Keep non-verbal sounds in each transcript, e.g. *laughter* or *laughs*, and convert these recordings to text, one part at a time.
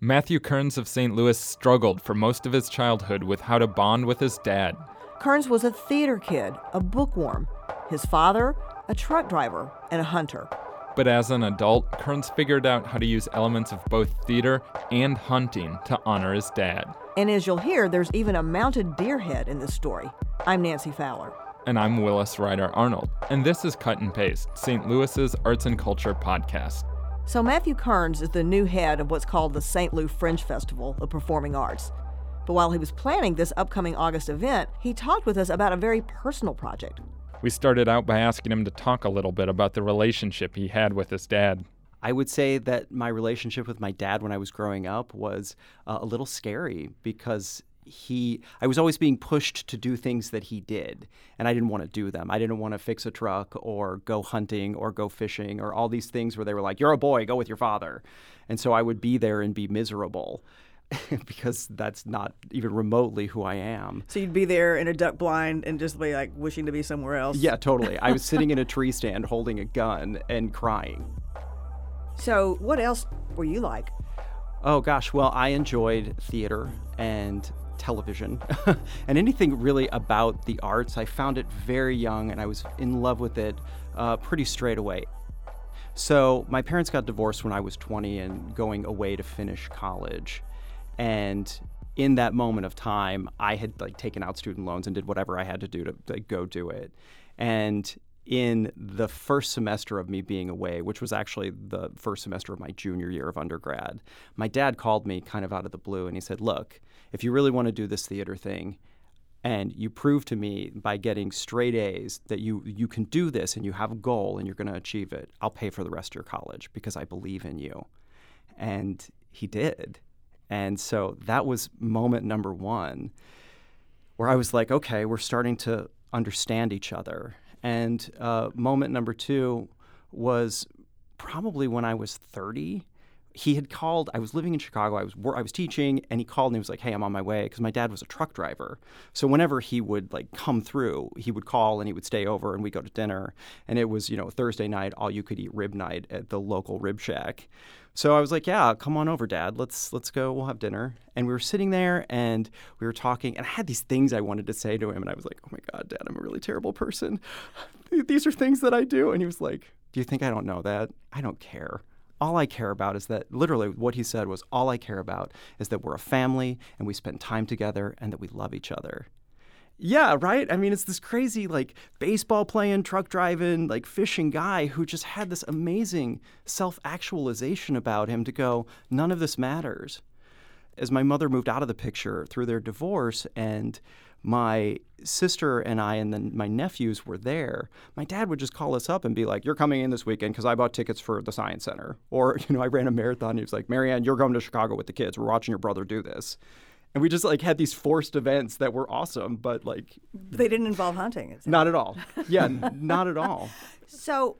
Matthew Kearns of St. Louis struggled for most of his childhood with how to bond with his dad. Kearns was a theater kid, a bookworm. His father, a truck driver and a hunter. But as an adult, Kearns figured out how to use elements of both theater and hunting to honor his dad. And as you'll hear, there's even a mounted deer head in this story. I'm Nancy Fowler. And I'm Willis Ryder Arnold. And this is Cut and Paste, St. Louis's arts and culture podcast. So, Matthew Kearns is the new head of what's called the St. Louis Fringe Festival of Performing Arts. But while he was planning this upcoming August event, he talked with us about a very personal project. We started out by asking him to talk a little bit about the relationship he had with his dad. I would say that my relationship with my dad when I was growing up was uh, a little scary because he I was always being pushed to do things that he did and I didn't want to do them. I didn't want to fix a truck or go hunting or go fishing or all these things where they were like you're a boy, go with your father. And so I would be there and be miserable. *laughs* because that's not even remotely who I am. So you'd be there in a duck blind and just be like wishing to be somewhere else. Yeah, totally. I was sitting in a *laughs* tree stand holding a gun and crying. So what else were you like? Oh gosh, well, I enjoyed theater and television *laughs* and anything really about the arts. I found it very young and I was in love with it uh, pretty straight away. So, my parents got divorced when I was 20 and going away to finish college. And in that moment of time, I had like taken out student loans and did whatever I had to do to, to go do it. And in the first semester of me being away, which was actually the first semester of my junior year of undergrad, my dad called me kind of out of the blue and he said, Look, if you really want to do this theater thing, and you prove to me by getting straight A's that you you can do this and you have a goal and you're going to achieve it, I'll pay for the rest of your college because I believe in you. And he did. And so that was moment number 1 where I was like, okay, we're starting to understand each other and uh, moment number two was probably when I was 30. He had called. I was living in Chicago. I was I was teaching, and he called and he was like, "Hey, I'm on my way." Because my dad was a truck driver, so whenever he would like come through, he would call and he would stay over, and we go to dinner. And it was you know Thursday night, all you could eat rib night at the local rib shack. So I was like, "Yeah, come on over, Dad. Let's let's go. We'll have dinner." And we were sitting there and we were talking, and I had these things I wanted to say to him, and I was like, "Oh my God, Dad, I'm a really terrible person. These are things that I do." And he was like, "Do you think I don't know that? I don't care." All I care about is that literally what he said was all I care about is that we're a family and we spend time together and that we love each other. Yeah, right? I mean, it's this crazy, like, baseball playing, truck driving, like, fishing guy who just had this amazing self actualization about him to go, none of this matters. As my mother moved out of the picture through their divorce and my sister and I and then my nephews were there, my dad would just call us up and be like, You're coming in this weekend because I bought tickets for the Science Center. Or, *laughs* you know, I ran a marathon. And he was like, Marianne, you're going to Chicago with the kids. We're watching your brother do this and we just like had these forced events that were awesome but like they didn't involve hunting not at all yeah *laughs* not at all so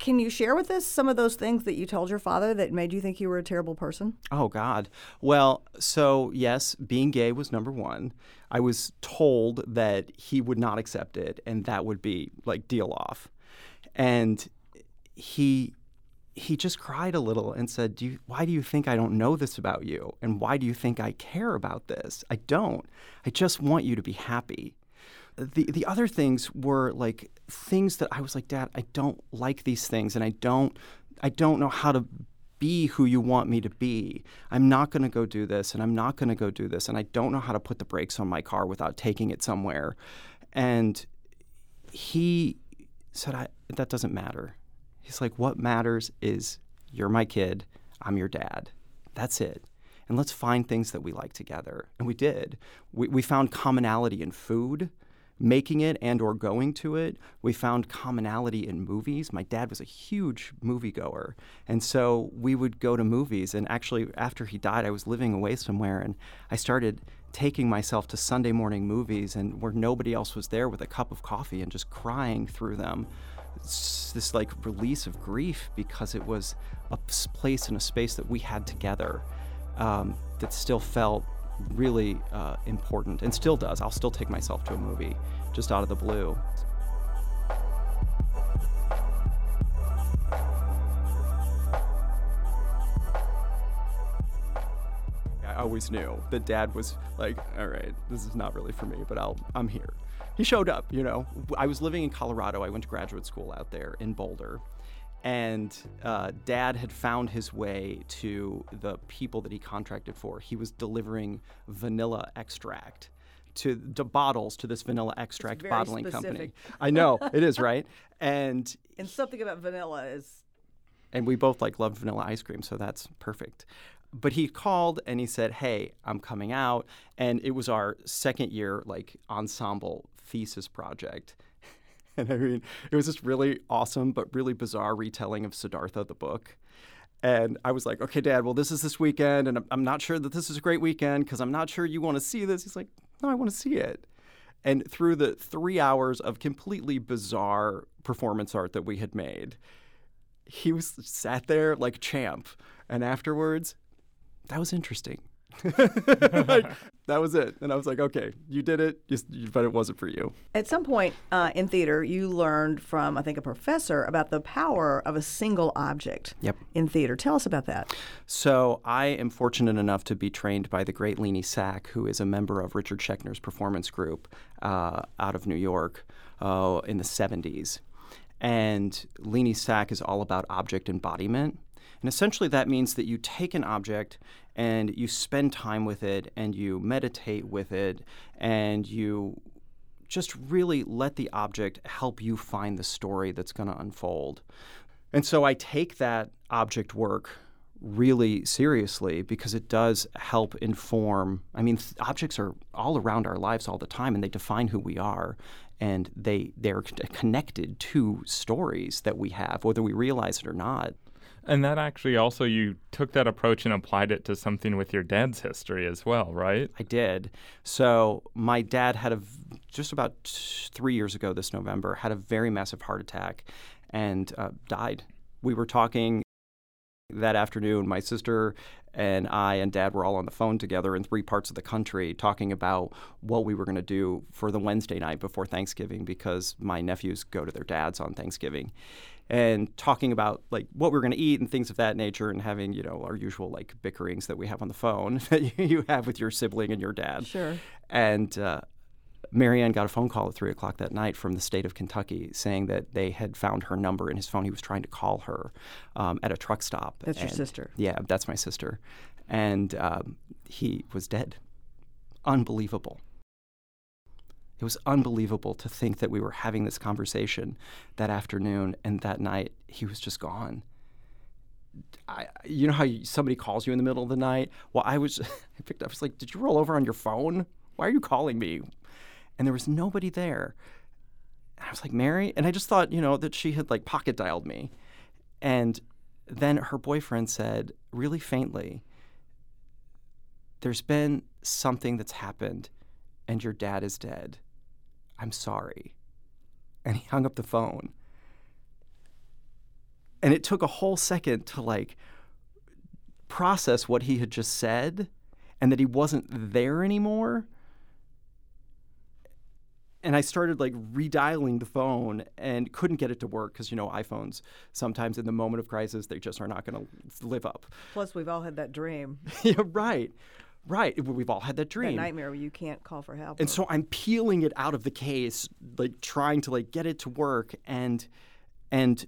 can you share with us some of those things that you told your father that made you think you were a terrible person oh god well so yes being gay was number one i was told that he would not accept it and that would be like deal off and he he just cried a little and said, do you, Why do you think I don't know this about you? And why do you think I care about this? I don't. I just want you to be happy. The, the other things were like things that I was like, Dad, I don't like these things and I don't I don't know how to be who you want me to be. I'm not going to go do this and I'm not going to go do this and I don't know how to put the brakes on my car without taking it somewhere. And he said, I, that doesn't matter. He's like, what matters is you're my kid, I'm your dad. That's it. And let's find things that we like together. And we did. We, we found commonality in food, making it and or going to it. We found commonality in movies. My dad was a huge moviegoer. And so we would go to movies. And actually, after he died, I was living away somewhere and I started taking myself to Sunday morning movies and where nobody else was there with a cup of coffee and just crying through them It's this like release of grief because it was a place and a space that we had together um, that still felt really uh, important and still does. I'll still take myself to a movie just out of the blue. I always knew that dad was like, all right, this is not really for me, but I'll, I'm here. He showed up, you know. I was living in Colorado. I went to graduate school out there in Boulder. And uh, dad had found his way to the people that he contracted for. He was delivering vanilla extract to the bottles to this vanilla extract bottling specific. company. I know, it is, right? *laughs* And And something about vanilla is and we both like love vanilla ice cream, so that's perfect. But he called and he said, "Hey, I'm coming out," and it was our second year like ensemble thesis project. *laughs* And I mean, it was this really awesome but really bizarre retelling of Siddhartha the book. And I was like, "Okay, Dad, well, this is this weekend, and I'm, I'm not sure that this is a great weekend because I'm not sure you want to see this." He's like, "No, I want to see it." And through the three hours of completely bizarre performance art that we had made, he was sat there like champ. And afterwards, that was interesting. *laughs* Like, that was it. And I was like, okay, you did it, just, but it wasn't for you. At some point uh, in theater, you learned from, I think, a professor about the power of a single object Yep. in theater. Tell us about that. So I am fortunate enough to be trained by the great Leeny Sack, who is a member of Richard Schechner's performance group uh, out of New York uh, in the 70s. And Leeny Sack is all about object embodiment. And essentially, that means that you take an object and you spend time with it and you meditate with it and you just really let the object help you find the story that's going to unfold. And so I take that object work really seriously because it does help inform. I mean, th- objects are all around our lives all the time and they define who we are and they they're connected to stories that we have whether we realize it or not. And that actually also, you took that approach and applied it to something with your dad's history as well, right? I did. So my dad had a, just about three years ago this November had a very massive heart attack and uh, died. We were talking that afternoon. My sister and I and dad were all on the phone together in three parts of the country talking about what we were going to do for the Wednesday night before Thanksgiving because my nephews go to their dad's on Thanksgiving. And talking about like what we we're going to eat and things of that nature, and having you know our usual like bickerings that we have on the phone *laughs* that you have with your sibling and your dad. Sure. And uh, Marianne got a phone call at three o'clock that night from the state of Kentucky saying that they had found her number in his phone. He was trying to call her um, at a truck stop. That's your sister. Yeah, that's my sister. And um, he was dead. Unbelievable. It was unbelievable to think that we were having this conversation that afternoon and that night he was just gone. I, you know how you, somebody calls you in the middle of the night? Well, I was, *laughs* I picked up, I was like, did you roll over on your phone? Why are you calling me? And there was nobody there. And I was like, Mary? And I just thought, you know, that she had like pocket dialed me. And then her boyfriend said, really faintly, there's been something that's happened and your dad is dead. I'm sorry. And he hung up the phone. And it took a whole second to like process what he had just said and that he wasn't there anymore. And I started like redialing the phone and couldn't get it to work because, you know, iPhones sometimes in the moment of crisis, they just are not going to live up. Plus, we've all had that dream, *laughs* yeah, right. Right. We've all had that that dream. nightmare where you can't call for help. And so I'm peeling it out of the case, like trying to like get it to work and and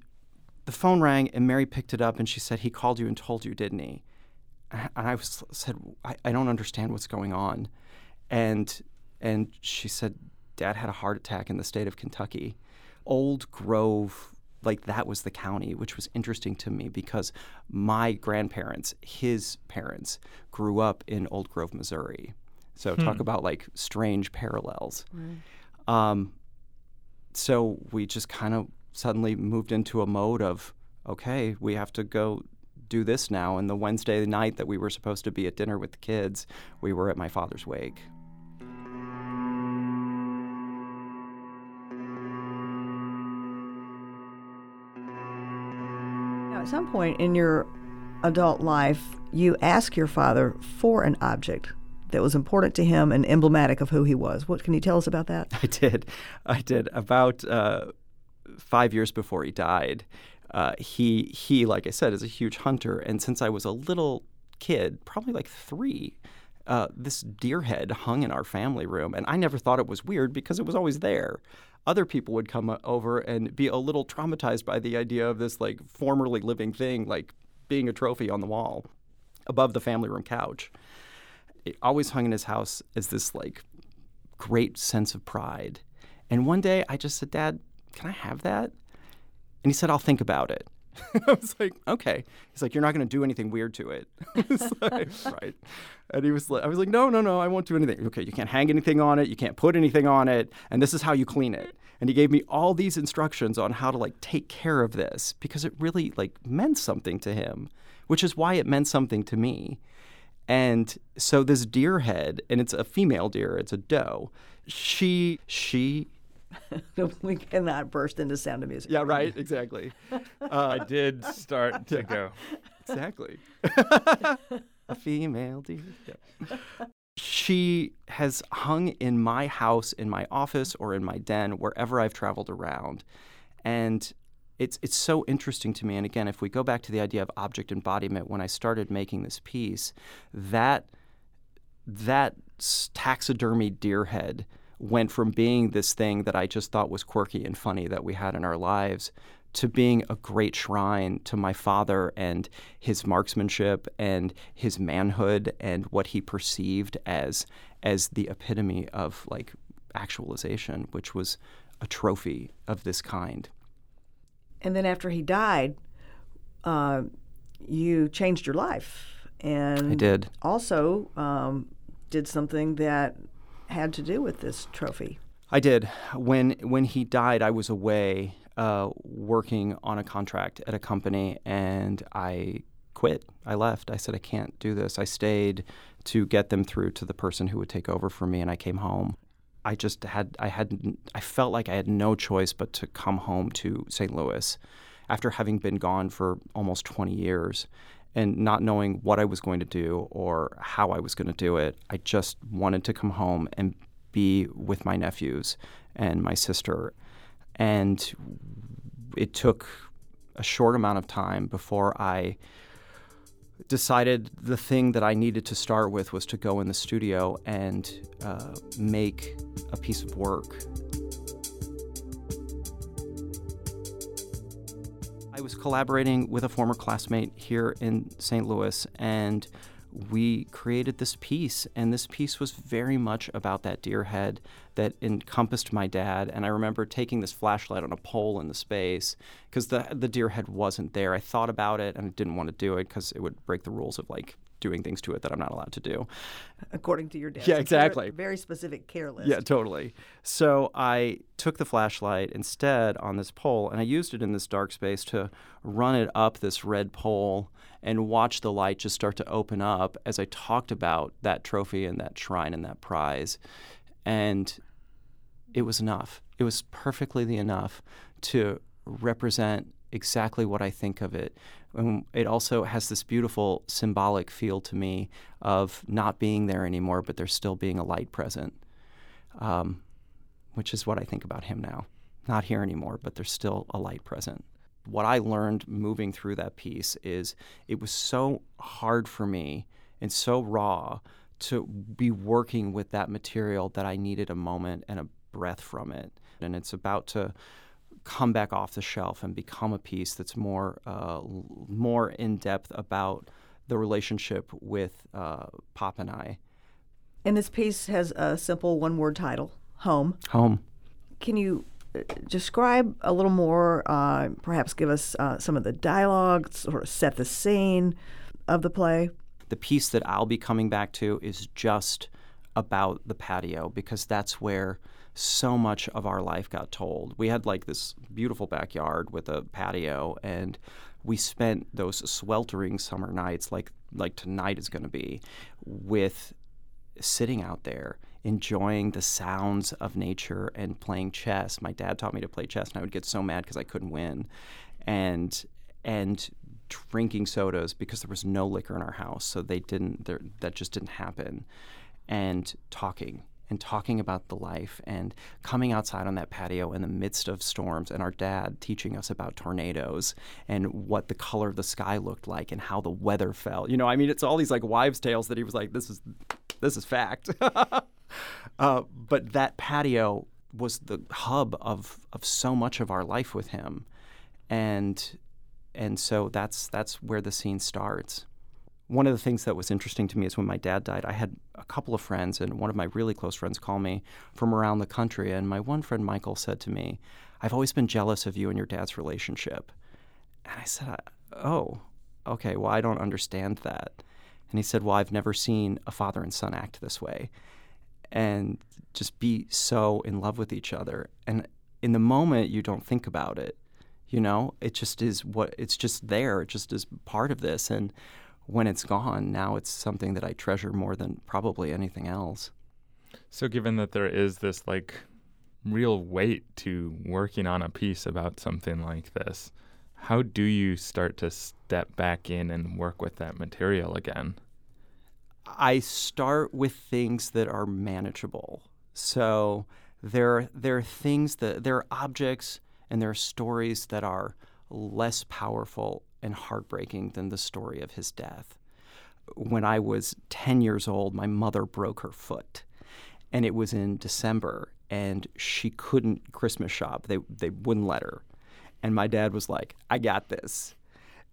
the phone rang and Mary picked it up and she said, He called you and told you, didn't he? And I was said, I, I don't understand what's going on. And and she said, Dad had a heart attack in the state of Kentucky. Old Grove, like that was the county, which was interesting to me because my grandparents, his parents, grew up in Old Grove, Missouri. So talk about like strange parallels. Um, so we just kind of suddenly moved into a mode of, okay, we have to go do this now. And the Wednesday night that we were supposed to be at dinner with the kids, we were at my father's wake. At some point in your adult life, you ask your father for an object that was important to him and emblematic of who he was. What can you tell us about that? *laughs* I did. I did. About uh, five years before he died, uh, he he, like I said, is a huge hunter, and since I was a little kid, probably like three, uh, this deer head hung in our family room, and I never thought it was weird because it was always there. Other people would come over and be a little traumatized by the idea of this like formerly living thing, like being a trophy on the wall above the family room couch. It always hung in his house as this like great sense of pride. And one day I just said, Dad, can I have that? And he said, I'll think about it. *laughs* I was like, okay. He's like, you're not going to do anything weird to it. *laughs* like, *laughs* right. And he was like, I was like, no, no, no, I won't do anything. Okay, you can't hang anything on it. You can't put anything on it. And this is how you clean it. And he gave me all these instructions on how to like take care of this because it really like meant something to him, which is why it meant something to me. And so this deer head, and it's a female deer, it's a doe. She she *laughs* we cannot burst into sound of music. Yeah, right. Exactly. Uh, *laughs* I did start to go. *laughs* Exactly. a female deer. Yeah. She has hung in my house, in my office, or in my den, wherever I've traveled around, and it's it's so interesting to me. And again, if we go back to the idea of object embodiment, when I started making this piece, that that taxidermy deer head went from being this thing that I just thought was quirky and funny that we had in our lives to being a great shrine to my father and his marksmanship and his manhood and what he perceived as as the epitome of like actualization, which was a trophy of this kind. And then after he died, uh, you changed your life, and I did. Also, um, did something that had to do with this trophy. I did. When when he died, I was away uh, working on a contract at a company, and I quit. I left. I said I can't do this. I stayed to get them through to the person who would take over for me, and I came home. I just had I had I felt like I had no choice but to come home to St. Louis after having been gone for almost 20 years and not knowing what I was going to do or how I was going to do it. I just wanted to come home and be with my nephews and my sister. And it took a short amount of time before I decided the thing that I needed to start with was to go in the studio and uh, make a piece of work was collaborating with a former classmate here in St. Louis, and we created this piece. And this piece was very much about that deer head that encompassed my dad. And I remember taking this flashlight on a pole in the space because the, the deer head wasn't there. I thought about it and I didn't want to do it because it would break the rules of like doing things to it that I'm not allowed to do. According to your dad. Yeah, exactly. Very specific care list. Yeah, totally. So I took the flashlight instead on this pole and I used it in this dark space to run it up this red pole and watch the light just start to open up as I talked about that trophy and that shrine and that prize. And it was enough. It was perfectly enough to represent exactly what I think of it. And it also has this beautiful symbolic feel to me of not being there anymore, but there's still being a light present, um, which is what I think about him now. Not here anymore, but there's still a light present. What I learned moving through that piece is it was so hard for me and so raw to be working with that material that I needed a moment and a breath from it. And it's about to come back off the shelf and become a piece that's more uh, more in depth about the relationship with uh, Pop and I. And this piece has a simple one word title Home. Home. Can you uh, describe a little more, uh, perhaps give us uh, some of the dialogue, sort of set the scene of the play? The piece that I'll be coming back to is just about the patio because that's where so much of our life got told. We had like this beautiful backyard with a patio, and we spent those sweltering summer nights, like like tonight is going to be, with sitting out there enjoying the sounds of nature and playing chess. My dad taught me to play chess, and I would get so mad because I couldn't win, and and drinking sodas because there was no liquor in our house, so they didn't. That just didn't happen, and talking and talking about the life and coming outside on that patio in the midst of storms and our dad teaching us about tornadoes and what the color of the sky looked like and how the weather fell. You know, I mean, it's all these like wives' tales that he was like, this is this is fact. *laughs* uh, but that patio was the hub of of so much of our life with him, and and so that's that's where the scene starts. One of the things that was interesting to me is when my dad died, I had a couple of friends, and one of my really close friends call me from around the country. And my one friend, Michael, said to me, I've always been jealous of you and your dad's relationship. And I said, Oh, okay, well, I don't understand that. And he said, Well, I've never seen a father and son act this way and just be so in love with each other. And in the moment, you don't think about it. You know, it just is what it's just there. It just is part of this. And when it's gone, now it's something that I treasure more than probably anything else. So, given that there is this like real weight to working on a piece about something like this, how do you start to step back in and work with that material again? I start with things that are manageable. So there, there are things that there are objects and there are stories that are less powerful and heartbreaking than the story of his death. When I was 10 years old, my mother broke her foot, and it was in December, and she couldn't Christmas shop. They, they wouldn't let her. And my dad was like, I got this.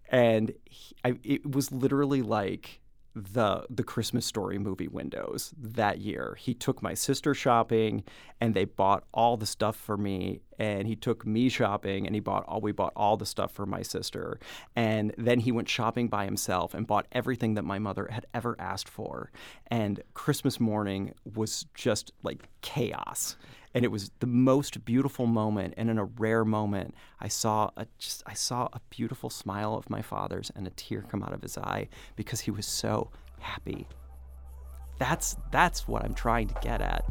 And he, I, it was literally like the the Christmas Story movie windows that year. He took my sister shopping and they bought all the stuff for me and he took me shopping and he bought all we bought all the stuff for my sister. And then he went shopping by himself and bought everything that my mother had ever asked for. And Christmas morning was just like chaos and it was the most beautiful moment and in a rare moment i saw a just i saw a beautiful smile of my father's and a tear come out of his eye because he was so happy that's that's what i'm trying to get at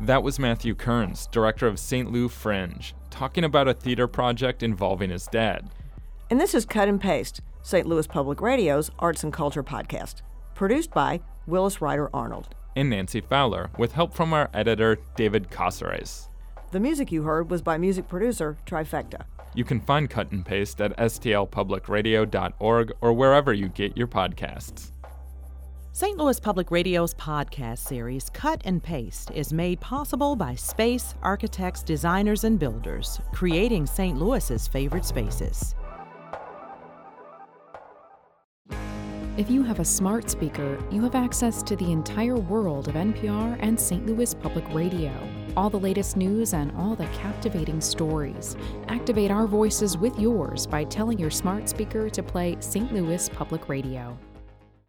That was Matthew Kearns, director of St. Lou Fringe, talking about a theater project involving his dad. And this is Cut and Paste, St. Louis Public Radio's arts and culture podcast produced by Willis Ryder Arnold and Nancy Fowler, with help from our editor, David Cazares. The music you heard was by music producer Trifecta. You can find Cut and Paste at stlpublicradio.org or wherever you get your podcasts. St. Louis Public Radio's podcast series, Cut and Paste, is made possible by space, architects, designers, and builders, creating St. Louis's favorite spaces. If you have a smart speaker, you have access to the entire world of NPR and St. Louis Public Radio. All the latest news and all the captivating stories. Activate our voices with yours by telling your smart speaker to play St. Louis Public Radio.